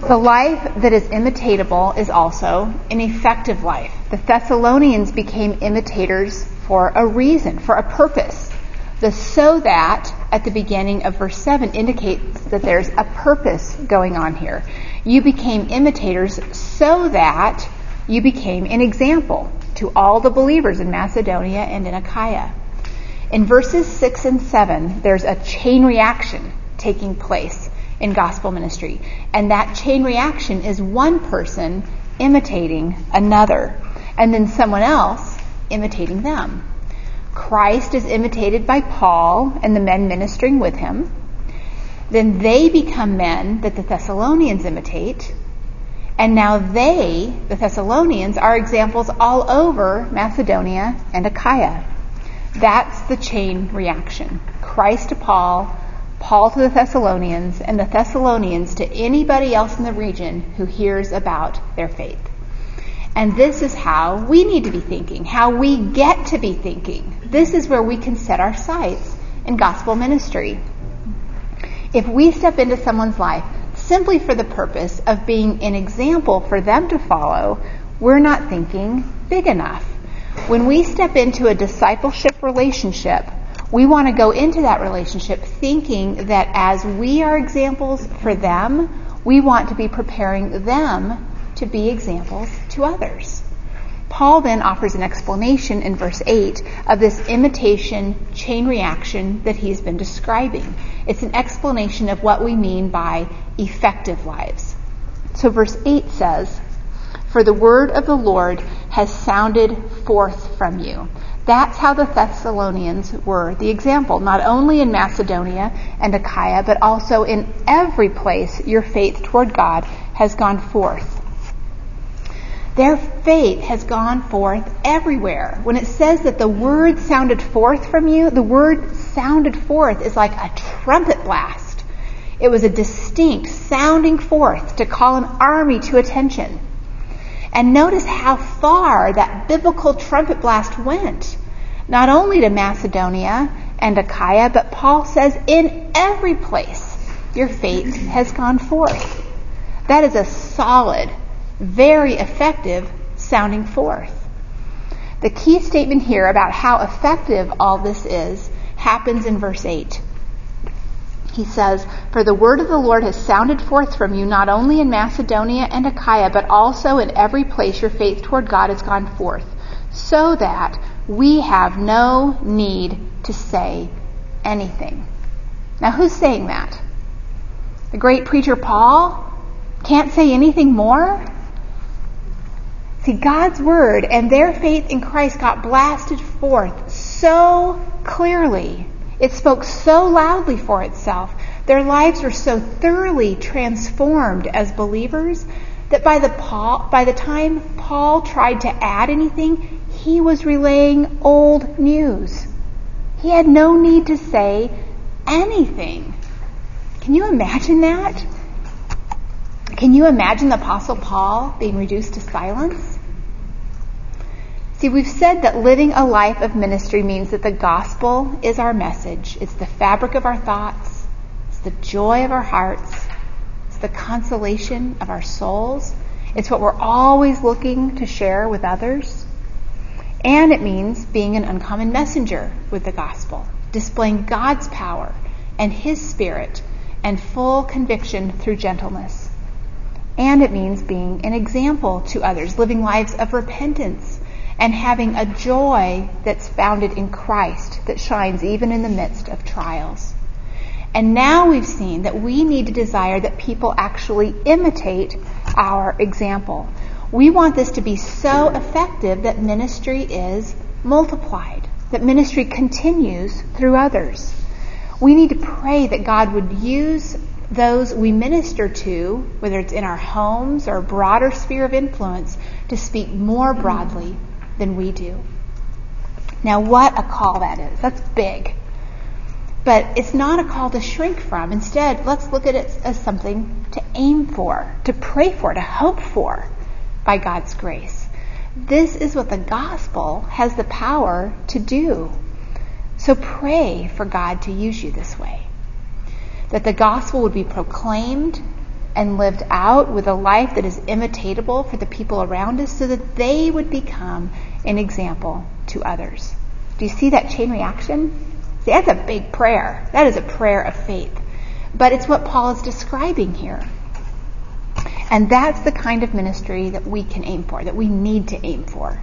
The life that is imitatable is also an effective life. The Thessalonians became imitators for a reason, for a purpose. The so that at the beginning of verse 7 indicates that there's a purpose going on here. You became imitators so that you became an example to all the believers in Macedonia and in Achaia. In verses 6 and 7, there's a chain reaction taking place in gospel ministry. And that chain reaction is one person imitating another, and then someone else imitating them. Christ is imitated by Paul and the men ministering with him. Then they become men that the Thessalonians imitate. And now they, the Thessalonians, are examples all over Macedonia and Achaia. That's the chain reaction. Christ to Paul, Paul to the Thessalonians, and the Thessalonians to anybody else in the region who hears about their faith. And this is how we need to be thinking, how we get to be thinking. This is where we can set our sights in gospel ministry. If we step into someone's life simply for the purpose of being an example for them to follow, we're not thinking big enough. When we step into a discipleship relationship, we want to go into that relationship thinking that as we are examples for them, we want to be preparing them to be examples to others. Paul then offers an explanation in verse 8 of this imitation chain reaction that he's been describing. It's an explanation of what we mean by effective lives. So verse 8 says, For the word of the Lord has sounded forth from you. That's how the Thessalonians were the example, not only in Macedonia and Achaia, but also in every place your faith toward God has gone forth. Their faith has gone forth everywhere. When it says that the word sounded forth from you, the word sounded forth is like a trumpet blast. It was a distinct sounding forth to call an army to attention. And notice how far that biblical trumpet blast went. Not only to Macedonia and Achaia, but Paul says in every place your faith has gone forth. That is a solid very effective sounding forth. The key statement here about how effective all this is happens in verse 8. He says, For the word of the Lord has sounded forth from you, not only in Macedonia and Achaia, but also in every place your faith toward God has gone forth, so that we have no need to say anything. Now, who's saying that? The great preacher Paul can't say anything more? See, God's word and their faith in Christ got blasted forth so clearly. It spoke so loudly for itself. Their lives were so thoroughly transformed as believers that by the, Paul, by the time Paul tried to add anything, he was relaying old news. He had no need to say anything. Can you imagine that? Can you imagine the Apostle Paul being reduced to silence? See, we've said that living a life of ministry means that the gospel is our message. It's the fabric of our thoughts. It's the joy of our hearts. It's the consolation of our souls. It's what we're always looking to share with others. And it means being an uncommon messenger with the gospel, displaying God's power and His Spirit and full conviction through gentleness. And it means being an example to others, living lives of repentance and having a joy that's founded in Christ that shines even in the midst of trials. And now we've seen that we need to desire that people actually imitate our example. We want this to be so effective that ministry is multiplied, that ministry continues through others. We need to pray that God would use those we minister to, whether it's in our homes or broader sphere of influence, to speak more broadly than we do. Now, what a call that is. That's big. But it's not a call to shrink from. Instead, let's look at it as something to aim for, to pray for, to hope for by God's grace. This is what the gospel has the power to do. So pray for God to use you this way. That the gospel would be proclaimed and lived out with a life that is imitatable for the people around us so that they would become an example to others. Do you see that chain reaction? See, that's a big prayer. That is a prayer of faith. But it's what Paul is describing here. And that's the kind of ministry that we can aim for, that we need to aim for.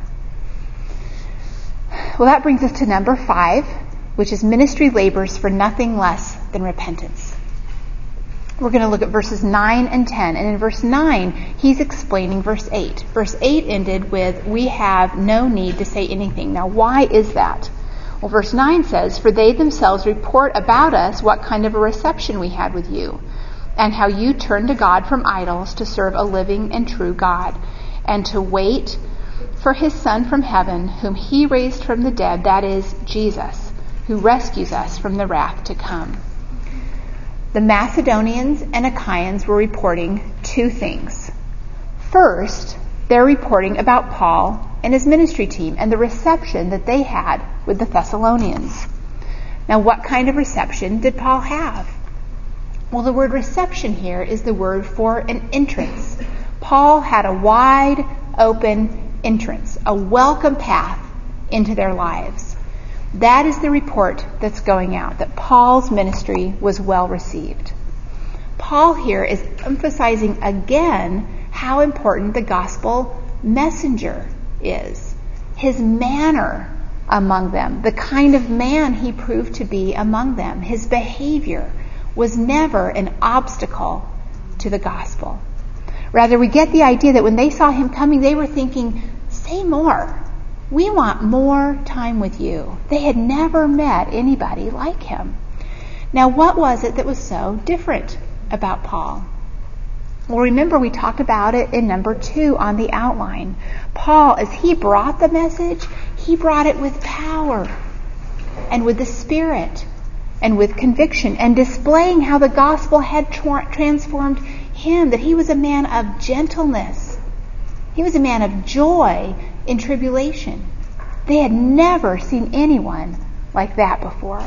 Well, that brings us to number five, which is ministry labors for nothing less than repentance we're going to look at verses 9 and 10. And in verse 9, he's explaining verse 8. Verse 8 ended with, We have no need to say anything. Now, why is that? Well, verse 9 says, For they themselves report about us what kind of a reception we had with you, and how you turned to God from idols to serve a living and true God, and to wait for his Son from heaven, whom he raised from the dead, that is, Jesus, who rescues us from the wrath to come the Macedonians and Achaeans were reporting two things. First, they're reporting about Paul and his ministry team and the reception that they had with the Thessalonians. Now, what kind of reception did Paul have? Well, the word reception here is the word for an entrance. Paul had a wide open entrance, a welcome path into their lives. That is the report that's going out, that Paul's ministry was well received. Paul here is emphasizing again how important the gospel messenger is. His manner among them, the kind of man he proved to be among them, his behavior was never an obstacle to the gospel. Rather, we get the idea that when they saw him coming, they were thinking, say more. We want more time with you. They had never met anybody like him. Now, what was it that was so different about Paul? Well, remember we talked about it in number two on the outline. Paul, as he brought the message, he brought it with power and with the Spirit and with conviction and displaying how the gospel had tra- transformed him, that he was a man of gentleness. He was a man of joy in tribulation. They had never seen anyone like that before.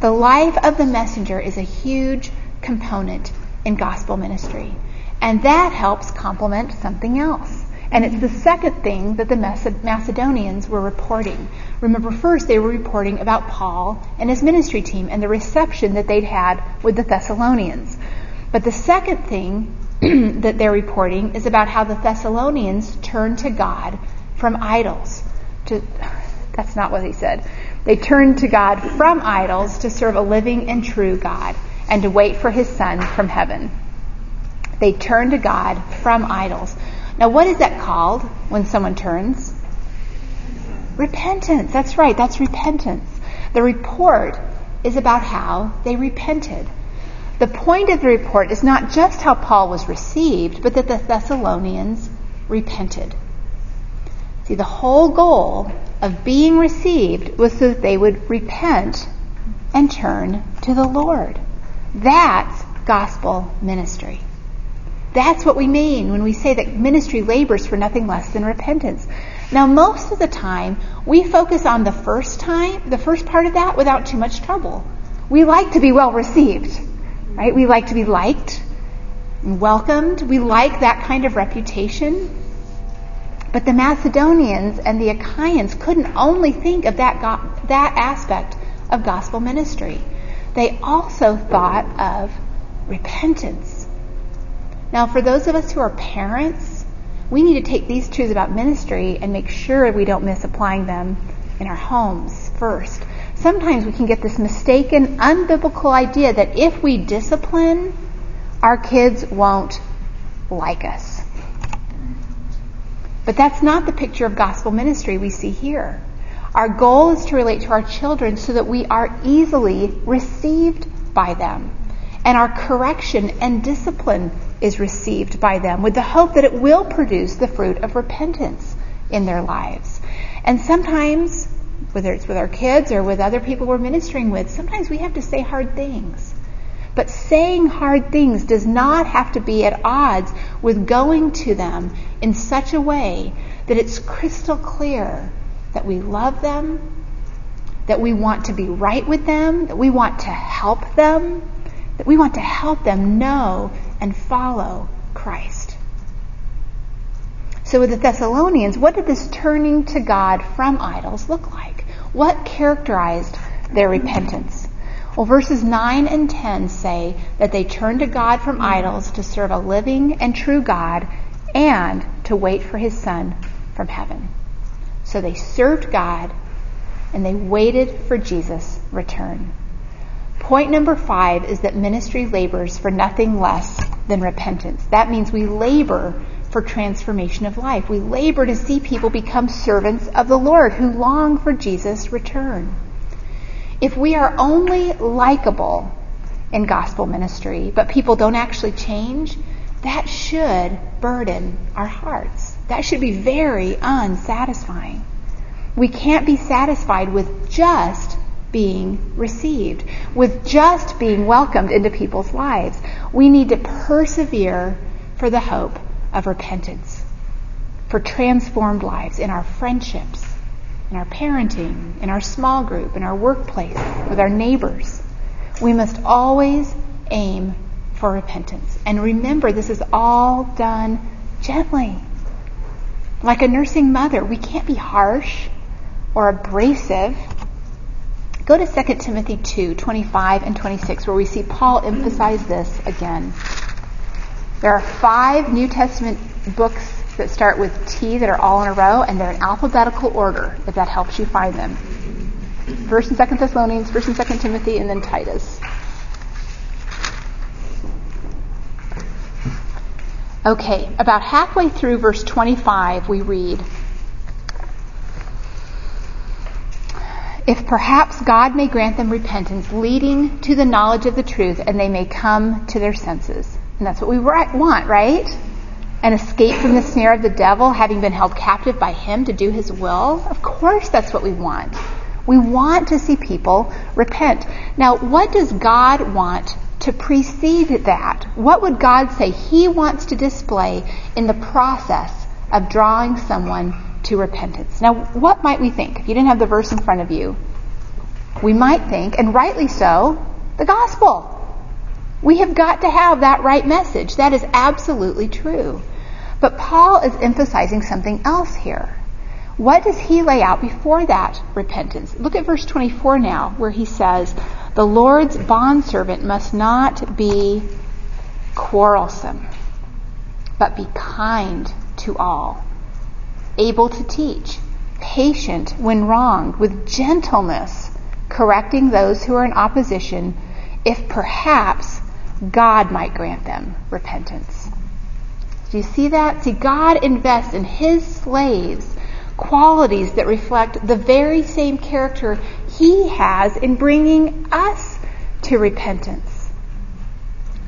The life of the messenger is a huge component in gospel ministry. And that helps complement something else. And it's the second thing that the Macedonians were reporting. Remember, first they were reporting about Paul and his ministry team and the reception that they'd had with the Thessalonians. But the second thing <clears throat> that they're reporting is about how the Thessalonians turned to God from idols. To, <sighs> that's not what he said. They turned to God from idols to serve a living and true God and to wait for his son from heaven. They turned to God from idols. Now, what is that called when someone turns? Repentance. That's right. That's repentance. The report is about how they repented. The point of the report is not just how Paul was received, but that the Thessalonians repented. See, the whole goal of being received was so that they would repent and turn to the Lord. That's gospel ministry. That's what we mean when we say that ministry labors for nothing less than repentance. Now, most of the time, we focus on the first time, the first part of that without too much trouble. We like to be well received, right? We like to be liked and welcomed. We like that kind of reputation. But the Macedonians and the Achaeans couldn't only think of that, that aspect of gospel ministry they also thought of repentance. Now, for those of us who are parents, we need to take these truths about ministry and make sure we don't miss applying them in our homes first. Sometimes we can get this mistaken, unbiblical idea that if we discipline, our kids won't like us. But that's not the picture of gospel ministry we see here. Our goal is to relate to our children so that we are easily received by them. And our correction and discipline is received by them with the hope that it will produce the fruit of repentance in their lives. And sometimes, whether it's with our kids or with other people we're ministering with, sometimes we have to say hard things. But saying hard things does not have to be at odds with going to them in such a way that it's crystal clear that we love them, that we want to be right with them, that we want to help them, that we want to help them know and follow Christ. So with the Thessalonians, what did this turning to God from idols look like? What characterized their repentance? Well, verses 9 and 10 say that they turned to God from idols to serve a living and true God and to wait for his Son from heaven. So they served God and they waited for Jesus' return. Point number five is that ministry labors for nothing less than repentance. That means we labor for transformation of life. We labor to see people become servants of the Lord who long for Jesus' return. If we are only likable in gospel ministry, but people don't actually change, that should burden our hearts. That should be very unsatisfying. We can't be satisfied with just being received, with just being welcomed into people's lives. We need to persevere for the hope of repentance, for transformed lives in our friendships, in our parenting, in our small group, in our workplace, with our neighbors. we must always aim for repentance. And remember, this is all done gently. Like a nursing mother, we can't be harsh or abrasive. Go to 2 Timothy 2, 25 and 26, where we see Paul emphasize this again. There are five New Testament books that start with T that are all in a row, and they're in alphabetical order, if that helps you find them. First and Second Thessalonians, First and Second Timothy, and then Titus. Okay, about halfway through verse 25, we read, If perhaps God may grant them repentance, leading to the knowledge of the truth, and they may come to their senses. And that's what we want, right? An escape from the snare of the devil, having been held captive by him to do his will? Of course, that's what we want. We want to see people repent. Now, what does God want to precede that? What would God say He wants to display in the process of drawing someone to repentance? Now, what might we think? If you didn't have the verse in front of you, we might think, and rightly so, the gospel. We have got to have that right message. That is absolutely true. But Paul is emphasizing something else here. What does he lay out before that repentance? Look at verse 24 now, where he says, the Lord's bondservant must not be quarrelsome, but be kind to all, able to teach, patient when wronged, with gentleness, correcting those who are in opposition, if perhaps God might grant them repentance. Do you see that? See, God invests in His slaves qualities that reflect the very same character he has in bringing us to repentance.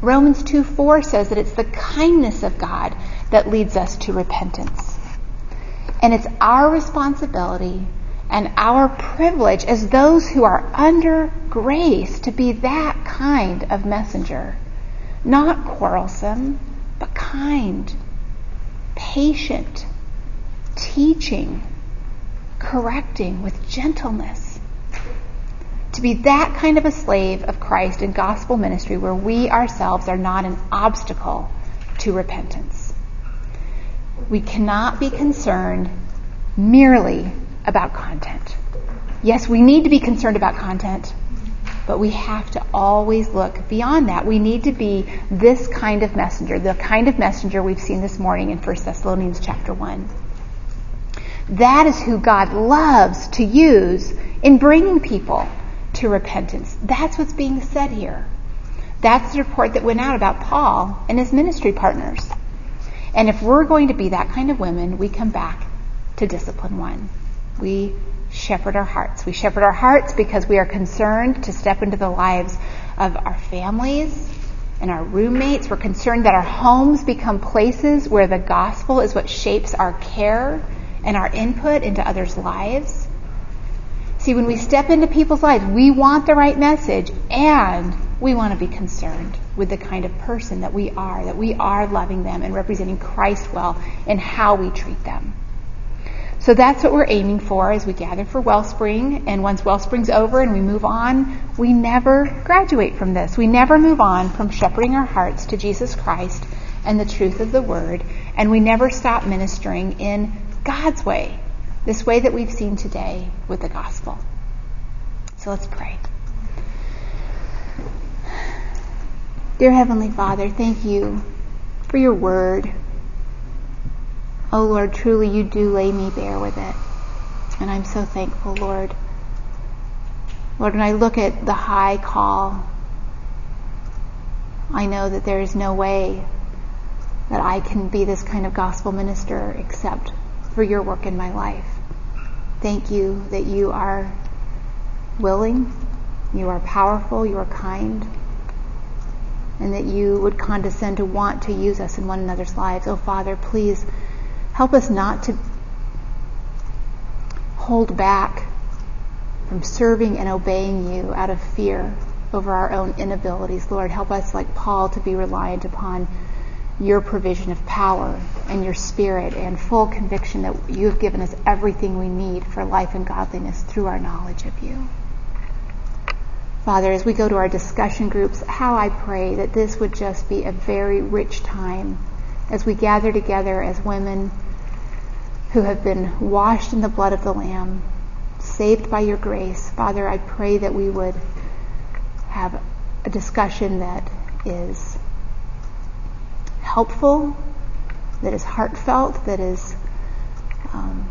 Romans 2 4 says that it's the kindness of God that leads us to repentance. And it's our responsibility and our privilege as those who are under grace to be that kind of messenger. Not quarrelsome, but kind, patient, teaching, correcting with gentleness. To be that kind of a slave of Christ in gospel ministry where we ourselves are not an obstacle to repentance. We cannot be concerned merely about content. Yes, we need to be concerned about content, but we have to always look beyond that. We need to be this kind of messenger, the kind of messenger we've seen this morning in 1 Thessalonians chapter 1. That is who God loves to use in bringing people to repentance. That's what's being said here. That's the report that went out about Paul and his ministry partners. And if we're going to be that kind of women, we come back to discipline one. We shepherd our hearts. We shepherd our hearts because we are concerned to step into the lives of our families and our roommates. We're concerned that our homes become places where the gospel is what shapes our care and our input into others' lives. See, when we step into people's lives, we want the right message and we want to be concerned with the kind of person that we are, that we are loving them and representing Christ well in how we treat them. So that's what we're aiming for as we gather for Wellspring. And once Wellspring's over and we move on, we never graduate from this. We never move on from shepherding our hearts to Jesus Christ and the truth of the Word. And we never stop ministering in God's way, this way that we've seen today with the gospel. So let's pray. Dear Heavenly Father, thank you for your word. Oh Lord, truly you do lay me bare with it. And I'm so thankful, Lord. Lord, when I look at the high call, I know that there is no way that I can be this kind of gospel minister except for your work in my life. Thank you that you are willing, you are powerful, you are kind, and that you would condescend to want to use us in one another's lives. Oh, Father, please help us not to hold back from serving and obeying you out of fear over our own inabilities. Lord, help us, like Paul, to be reliant upon your provision of power and your spirit and full conviction that you have given us everything we need for life and godliness through our knowledge of you. Father, as we go to our discussion groups, how I pray that this would just be a very rich time as we gather together as women who have been washed in the blood of the Lamb, saved by your grace. Father, I pray that we would have a discussion that is helpful, that is heartfelt, that is um,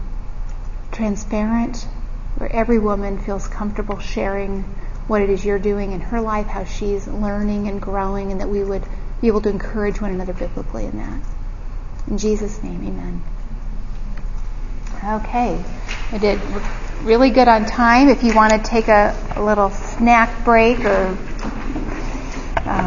transparent, where every woman feels comfortable sharing what it is you're doing in her life, how she's learning and growing, and that we would be able to encourage one another biblically in that. In Jesus' name, amen. Okay, we did really good on time. If you want to take a, a little snack break or uh,